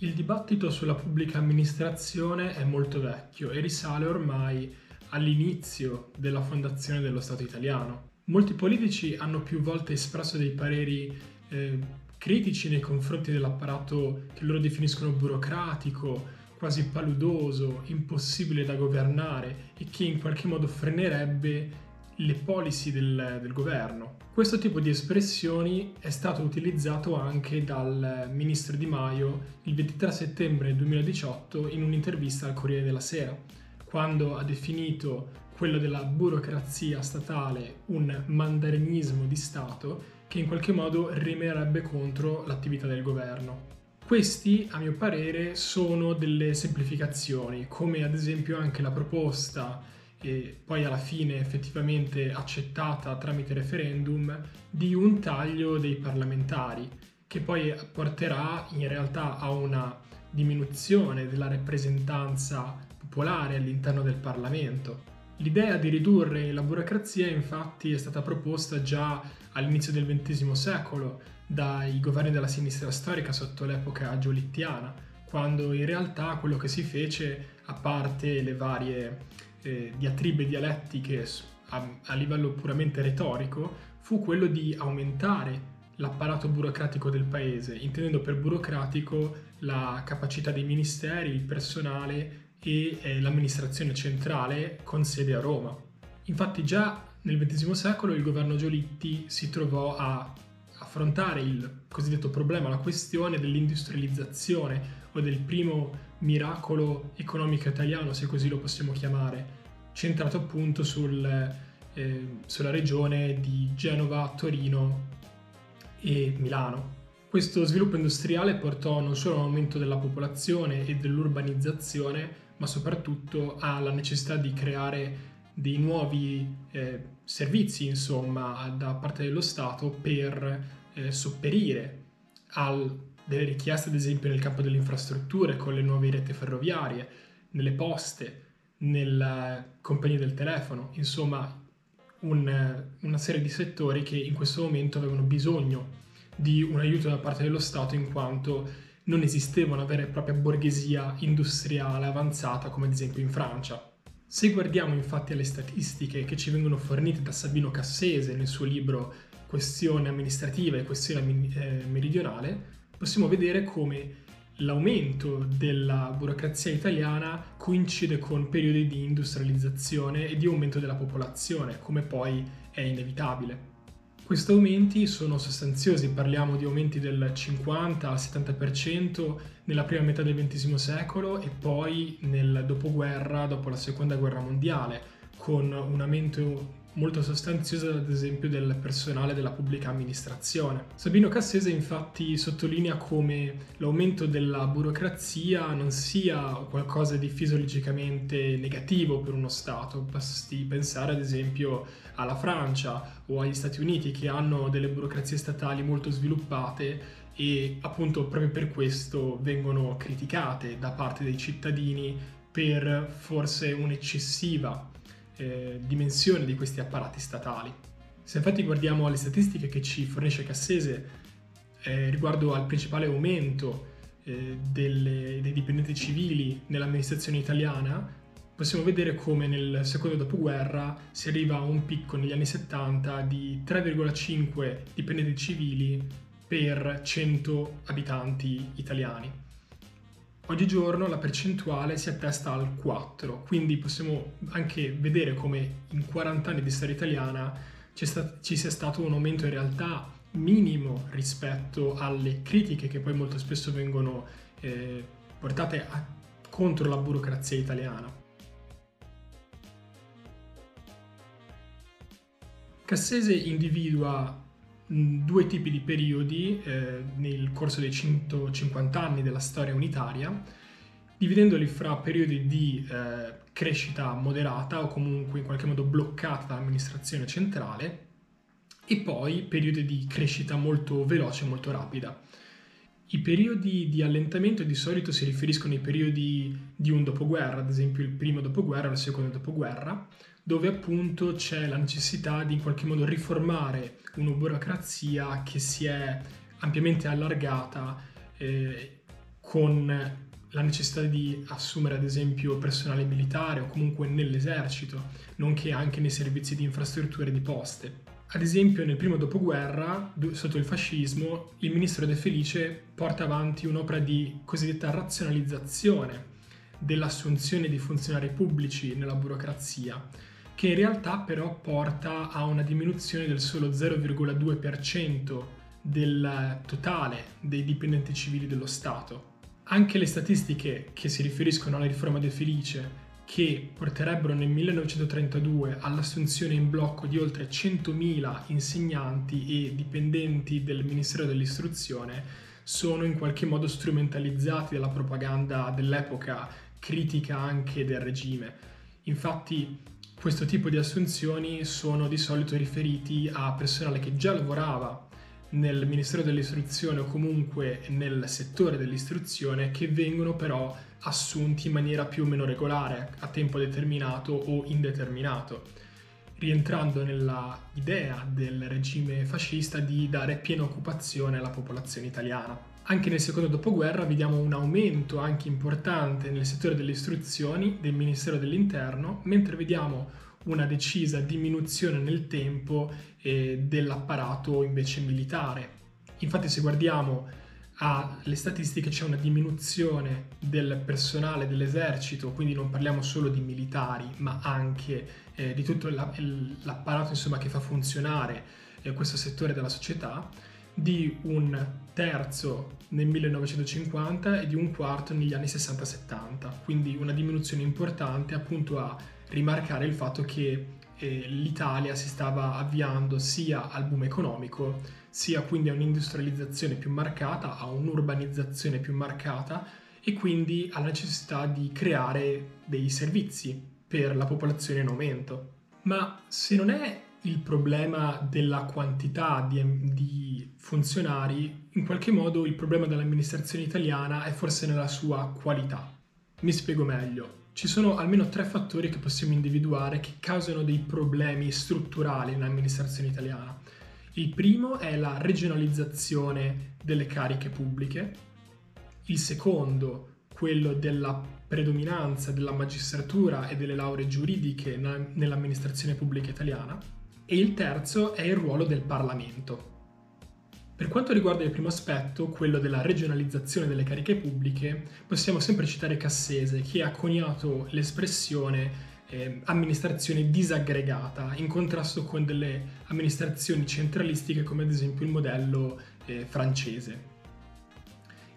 Il dibattito sulla pubblica amministrazione è molto vecchio e risale ormai all'inizio della fondazione dello Stato italiano. Molti politici hanno più volte espresso dei pareri eh, critici nei confronti dell'apparato che loro definiscono burocratico, quasi paludoso, impossibile da governare e che in qualche modo frenerebbe le policy del, del, governo. Questo tipo di espressioni è stato utilizzato anche dal ministro Di Maio il 23 settembre 2018 in un'intervista al Corriere della Sera, quando ha definito quello della burocrazia statale un mandarinismo di Stato che in qualche modo rimerebbe contro l'attività del governo. Questi, a mio parere, sono delle semplificazioni, come ad esempio anche la proposta e poi alla fine effettivamente accettata tramite referendum di un taglio dei parlamentari, che poi porterà in realtà a una diminuzione della rappresentanza popolare all'interno del Parlamento. L'idea di ridurre la burocrazia infatti è stata proposta già all'inizio del XX secolo dai governi della sinistra storica sotto l'epoca giolittiana, quando in realtà quello che si fece, a parte le varie eh, diatribe dialettiche a, a livello puramente retorico, fu quello di aumentare l'apparato burocratico del paese, intendendo per burocratico la capacità dei ministeri, il personale e eh, l'amministrazione centrale con sede a Roma. Infatti già nel XX secolo il governo Giolitti si trovò a affrontare il cosiddetto problema, la questione dell'industrializzazione o del primo miracolo economico italiano, se così lo possiamo chiamare, centrato appunto sul, eh, sulla regione di Genova, Torino e Milano. Questo sviluppo industriale portò non solo a un aumento della popolazione e dell'urbanizzazione, ma soprattutto alla necessità di creare dei nuovi eh, servizi, insomma, da parte dello Stato per eh, sopperire a delle richieste, ad esempio, nel campo delle infrastrutture, con le nuove reti ferroviarie, nelle poste, nella compagnia del telefono, insomma un, una serie di settori che in questo momento avevano bisogno di un aiuto da parte dello Stato in quanto non esisteva una vera e propria borghesia industriale avanzata come ad esempio in Francia. Se guardiamo infatti alle statistiche che ci vengono fornite da Sabino Cassese nel suo libro Questione amministrativa e questione eh, meridionale, possiamo vedere come l'aumento della burocrazia italiana coincide con periodi di industrializzazione e di aumento della popolazione, come poi è inevitabile. Questi aumenti sono sostanziosi, parliamo di aumenti del 50 al 70% nella prima metà del XX secolo e poi nel dopoguerra, dopo la seconda guerra mondiale, con un aumento molto sostanziosa ad esempio del personale della pubblica amministrazione. Sabino Cassese infatti sottolinea come l'aumento della burocrazia non sia qualcosa di fisiologicamente negativo per uno Stato, basti pensare ad esempio alla Francia o agli Stati Uniti che hanno delle burocrazie statali molto sviluppate e appunto proprio per questo vengono criticate da parte dei cittadini per forse un'eccessiva eh, dimensione di questi apparati statali. Se infatti guardiamo le statistiche che ci fornisce Cassese eh, riguardo al principale aumento eh, delle, dei dipendenti civili nell'amministrazione italiana, possiamo vedere come nel secondo dopoguerra si arriva a un picco negli anni 70 di 3,5 dipendenti civili per 100 abitanti italiani. Oggigiorno la percentuale si attesta al 4, quindi possiamo anche vedere come in 40 anni di storia italiana ci sia stato un aumento in realtà minimo rispetto alle critiche che poi molto spesso vengono eh, portate a, contro la burocrazia italiana. Cassese individua due tipi di periodi eh, nel corso dei 150 anni della storia unitaria, dividendoli fra periodi di eh, crescita moderata o comunque in qualche modo bloccata dall'amministrazione centrale e poi periodi di crescita molto veloce e molto rapida. I periodi di allentamento di solito si riferiscono ai periodi di un dopoguerra, ad esempio il primo dopoguerra o il secondo dopoguerra, dove appunto c'è la necessità di in qualche modo riformare una burocrazia che si è ampiamente allargata eh, con la necessità di assumere ad esempio personale militare o comunque nell'esercito, nonché anche nei servizi di infrastrutture di poste. Ad esempio, nel primo dopoguerra, sotto il fascismo, il ministro De Felice porta avanti un'opera di cosiddetta razionalizzazione dell'assunzione di funzionari pubblici nella burocrazia, che in realtà però porta a una diminuzione del solo 0,2% del totale dei dipendenti civili dello Stato. Anche le statistiche che si riferiscono alla riforma De Felice, che porterebbero nel 1932 all'assunzione in blocco di oltre 100.000 insegnanti e dipendenti del Ministero dell'Istruzione, sono in qualche modo strumentalizzati dalla propaganda dell'epoca critica anche del regime. Infatti questo tipo di assunzioni sono di solito riferiti a personale che già lavorava nel Ministero dell'Istruzione o comunque nel settore dell'istruzione che vengono però assunti in maniera più o meno regolare, a tempo determinato o indeterminato, rientrando nella idea del regime fascista di dare piena occupazione alla popolazione italiana. Anche nel secondo dopoguerra vediamo un aumento anche importante nel settore delle istruzioni del Ministero dell'Interno, mentre vediamo una decisa diminuzione nel tempo eh, dell'apparato invece militare. Infatti se guardiamo alle statistiche c'è una diminuzione del personale dell'esercito, quindi non parliamo solo di militari, ma anche eh, di tutto l'apparato insomma, che fa funzionare eh, questo settore della società di un terzo nel 1950 e di un quarto negli anni 60-70, quindi una diminuzione importante appunto a rimarcare il fatto che eh, l'Italia si stava avviando sia al boom economico, sia quindi a un'industrializzazione più marcata, a un'urbanizzazione più marcata e quindi alla necessità di creare dei servizi per la popolazione in aumento. Ma se non è il problema della quantità di, di, funzionari, in qualche modo il problema dell'amministrazione italiana è forse nella sua qualità. Mi spiego meglio. Ci sono almeno tre fattori che possiamo individuare che causano dei problemi strutturali nell'amministrazione italiana. Il primo è la regionalizzazione delle cariche pubbliche, il secondo quello della predominanza della magistratura e delle lauree giuridiche nell'amministrazione pubblica italiana e il terzo è il ruolo del Parlamento. Per quanto riguarda il primo aspetto, quello della regionalizzazione delle cariche pubbliche, possiamo sempre citare Cassese che ha coniato l'espressione eh, amministrazione disaggregata in contrasto con delle amministrazioni centralistiche come ad esempio il modello eh, francese.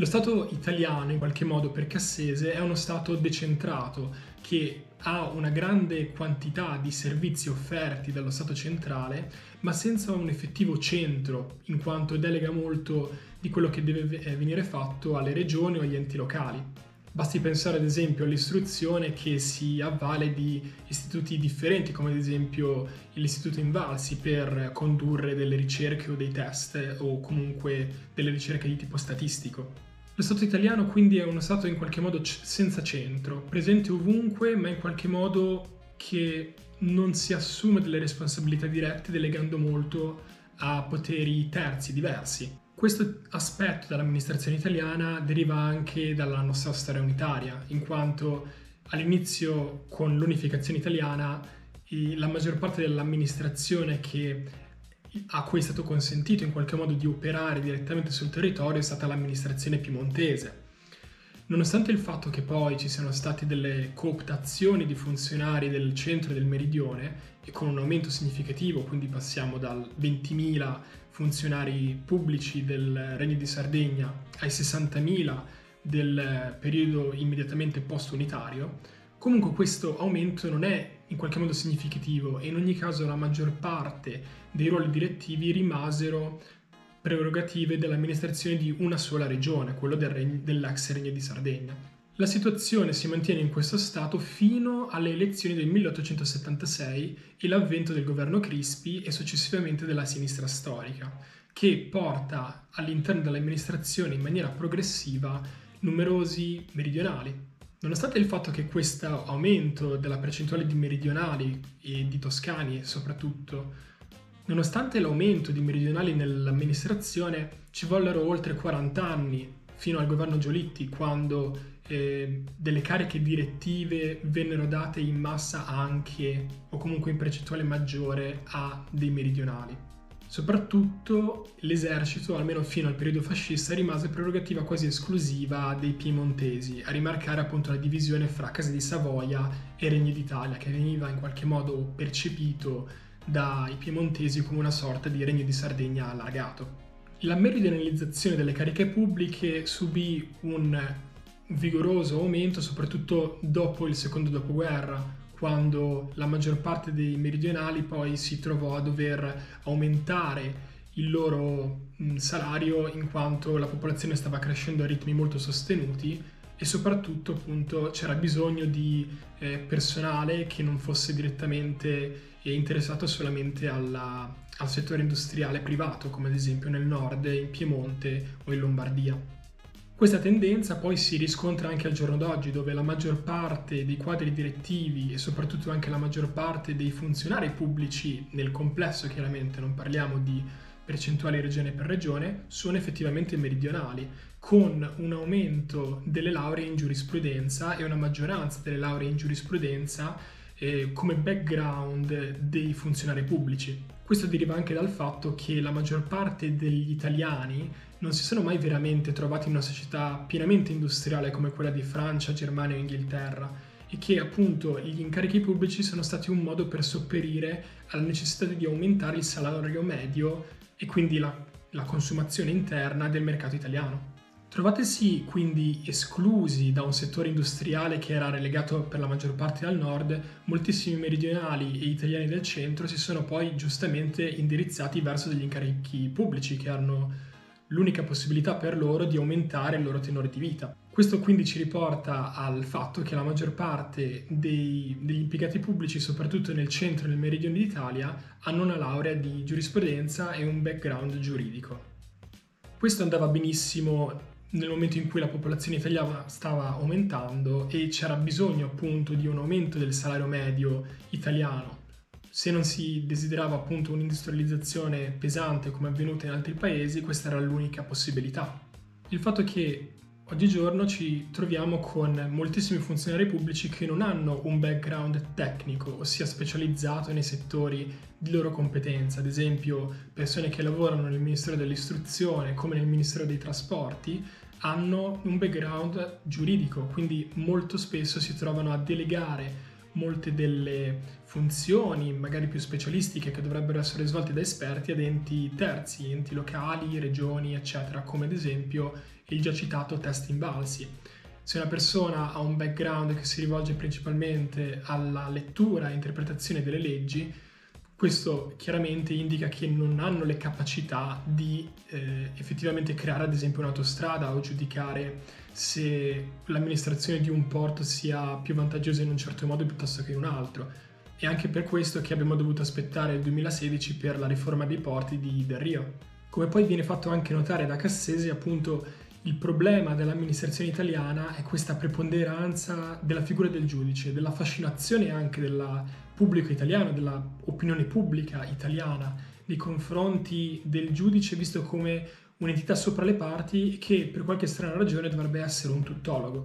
Lo Stato italiano, in qualche modo per Cassese, è uno Stato decentrato che ha una grande quantità di servizi offerti dallo Stato centrale, ma senza un effettivo centro, in quanto delega molto di quello che deve eh, venire fatto alle regioni o agli enti locali. Basti pensare ad esempio all'istruzione che si avvale di istituti differenti, come ad esempio l'Istituto Invalsi, per condurre delle ricerche o dei test o comunque delle ricerche di tipo statistico. Lo Stato italiano quindi è uno Stato in qualche modo c- senza centro, presente ovunque, ma in qualche modo che non si assume delle responsabilità dirette, delegando molto a poteri terzi diversi. Questo aspetto dell'amministrazione italiana deriva anche dalla nostra storia unitaria, in quanto all'inizio con l'unificazione italiana la maggior parte dell'amministrazione che a cui è stato consentito in qualche modo di operare direttamente sul territorio è stata l'amministrazione piemontese. Nonostante il fatto che poi ci siano state delle cooptazioni di funzionari del centro e del meridione e con un aumento significativo, quindi passiamo dal 20.000 funzionari pubblici del Regno di Sardegna ai 60.000 del periodo immediatamente post-unitario, comunque questo aumento non è in qualche modo significativo e in ogni caso la maggior parte dei ruoli direttivi rimasero prerogative dell'amministrazione di una sola regione, quello del regno, dell'ex Regno di Sardegna. La situazione si mantiene in questo stato fino alle elezioni del 1876 e l'avvento del governo Crispi e successivamente della sinistra storica, che porta all'interno dell'amministrazione in maniera progressiva numerosi meridionali. Nonostante il fatto che questo aumento della percentuale di meridionali e di toscani soprattutto Nonostante l'aumento di meridionali nell'amministrazione, ci vollero oltre 40 anni fino al governo Giolitti, quando eh, delle cariche direttive vennero date in massa anche, o comunque in percentuale maggiore, a dei meridionali. Soprattutto l'esercito, almeno fino al periodo fascista, rimase prerogativa quasi esclusiva dei piemontesi, a rimarcare appunto la divisione fra Casa di Savoia e Regni d'Italia, che veniva in qualche modo percepito dai piemontesi come una sorta di Regno di Sardegna allargato. La meridionalizzazione delle cariche pubbliche subì un vigoroso aumento soprattutto dopo il secondo dopoguerra, quando la maggior parte dei meridionali poi si trovò a dover aumentare il loro salario in quanto la popolazione stava crescendo a ritmi molto sostenuti e soprattutto appunto c'era bisogno di eh, personale che non fosse direttamente eh, interessato solamente alla, al settore industriale privato come ad esempio nel nord, in Piemonte o in Lombardia. Questa tendenza poi si riscontra anche al giorno d'oggi, dove la maggior parte dei quadri direttivi e soprattutto anche la maggior parte dei funzionari pubblici nel complesso, chiaramente non parliamo di percentuali regione per regione, sono effettivamente meridionali, con un aumento delle lauree in giurisprudenza e una maggioranza delle lauree in giurisprudenza eh, come background dei funzionari pubblici. Questo deriva anche dal fatto che la maggior parte degli italiani non si sono mai veramente trovati in una società pienamente industriale come quella di Francia, Germania o Inghilterra e che appunto gli incarichi pubblici sono stati un modo per sopperire alla necessità di aumentare il salario medio e quindi la, la consumazione interna del mercato italiano. Trovatesi quindi esclusi da un settore industriale che era relegato per la maggior parte al nord, moltissimi meridionali e italiani del centro si sono poi giustamente indirizzati verso degli incarichi pubblici che hanno l'unica possibilità per loro di aumentare il loro tenore di vita. Questo quindi ci riporta al fatto che la maggior parte dei, degli impiegati pubblici, soprattutto nel centro e nel meridione d'Italia, hanno una laurea di giurisprudenza e un background giuridico. Questo andava benissimo nel momento in cui la popolazione italiana stava aumentando e c'era bisogno appunto di un aumento del salario medio italiano se non si desiderava appunto un'industrializzazione pesante come è avvenuta in altri paesi, questa era l'unica possibilità. Il fatto è che oggigiorno ci troviamo con moltissimi funzionari pubblici che non hanno un background tecnico, ossia specializzato nei settori di loro competenza, ad esempio persone che lavorano nel Ministero dell'Istruzione come nel Ministero dei Trasporti, hanno un background giuridico, quindi molto spesso si trovano a delegare molte delle funzioni, magari più specialistiche, che dovrebbero essere svolte da esperti ad enti terzi, enti locali, regioni, eccetera, come ad esempio il già citato test imbalsi. Se una persona ha un background che si rivolge principalmente alla lettura e interpretazione delle leggi, questo chiaramente indica che non hanno le capacità di eh, effettivamente creare ad esempio un'autostrada o giudicare se l'amministrazione di un porto sia più vantaggiosa in un certo modo piuttosto che in un altro. E anche per questo che abbiamo dovuto aspettare il 2016 per la riforma dei porti di Del Rio. Come poi viene fatto anche notare da Cassesi, appunto, il problema dell'amministrazione italiana è questa preponderanza della figura del giudice, della fascinazione anche del pubblico italiano, dell'opinione pubblica italiana nei confronti del giudice visto come un'entità sopra le parti che per qualche strana ragione dovrebbe essere un tuttologo.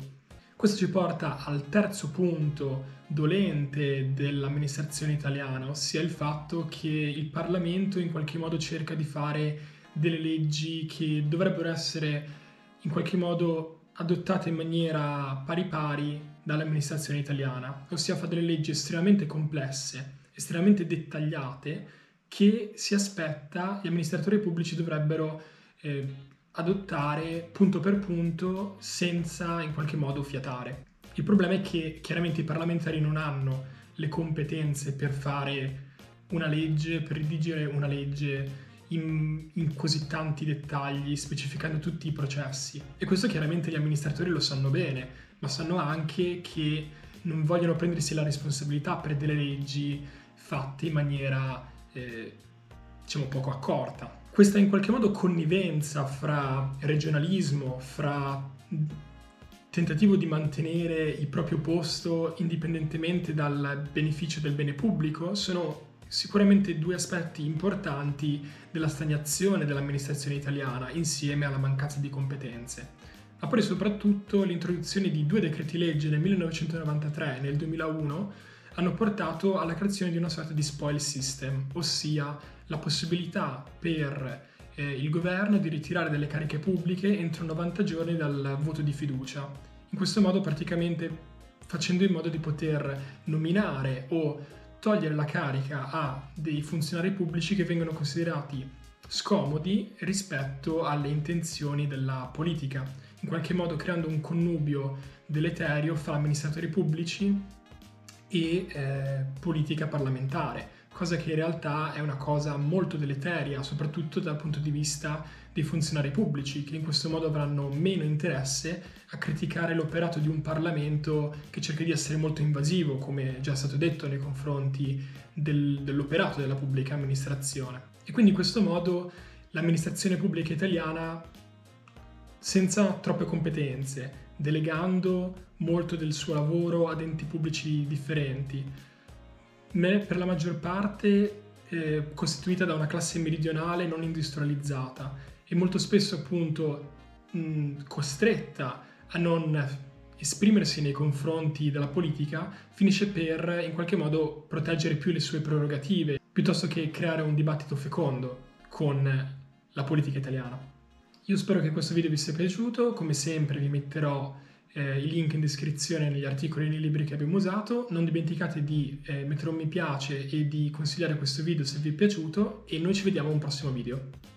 Questo ci porta al terzo punto dolente dell'amministrazione italiana, ossia il fatto che il Parlamento in qualche modo cerca di fare delle leggi che dovrebbero essere in qualche modo adottate in maniera pari pari dall'amministrazione italiana, ossia fa delle leggi estremamente complesse, estremamente dettagliate, che si aspetta gli amministratori pubblici dovrebbero eh, adottare punto per punto senza in qualche modo fiatare. Il problema è che chiaramente i parlamentari non hanno le competenze per fare una legge, per redigere una legge in, in, così tanti dettagli, specificando tutti i processi. E questo chiaramente gli amministratori lo sanno bene, ma sanno anche che non vogliono prendersi la responsabilità per delle leggi fatte in maniera, eh, diciamo, poco accorta. Questa in qualche modo connivenza fra regionalismo, fra tentativo di mantenere il proprio posto indipendentemente dal beneficio del bene pubblico sono sicuramente due aspetti importanti della stagnazione dell'amministrazione italiana insieme alla mancanza di competenze. Ma poi soprattutto l'introduzione di due decreti legge nel 1993 e nel 2001 hanno portato alla creazione di una sorta di spoil system, ossia la possibilità per eh, il governo di ritirare delle cariche pubbliche entro 90 giorni dal voto di fiducia. In questo modo praticamente facendo in modo di poter nominare o togliere la carica a dei funzionari pubblici che vengono considerati scomodi rispetto alle intenzioni della politica, in qualche modo creando un connubio deleterio fra amministratori pubblici e eh, politica parlamentare, cosa che in realtà è una cosa molto deleteria, soprattutto dal punto di vista dei funzionari pubblici, che in questo modo avranno meno interesse a criticare l'operato di un Parlamento che cerca di essere molto invasivo, come già è stato detto nei confronti del, dell'operato della pubblica amministrazione. E quindi in questo modo l'amministrazione pubblica italiana, senza troppe competenze, delegando molto del suo lavoro ad enti pubblici differenti, per la maggior parte eh, costituita da una classe meridionale non industrializzata e molto spesso appunto mh, costretta a non esprimersi nei confronti della politica, finisce per in qualche modo proteggere più le sue prerogative, piuttosto che creare un dibattito fecondo con la politica italiana. Io spero che questo video vi sia piaciuto, come sempre vi metterò eh, i link in descrizione negli articoli e nei libri che abbiamo usato. Non dimenticate di eh, mettere un mi piace e di consigliare questo video se vi è piaciuto e noi ci vediamo a un prossimo video.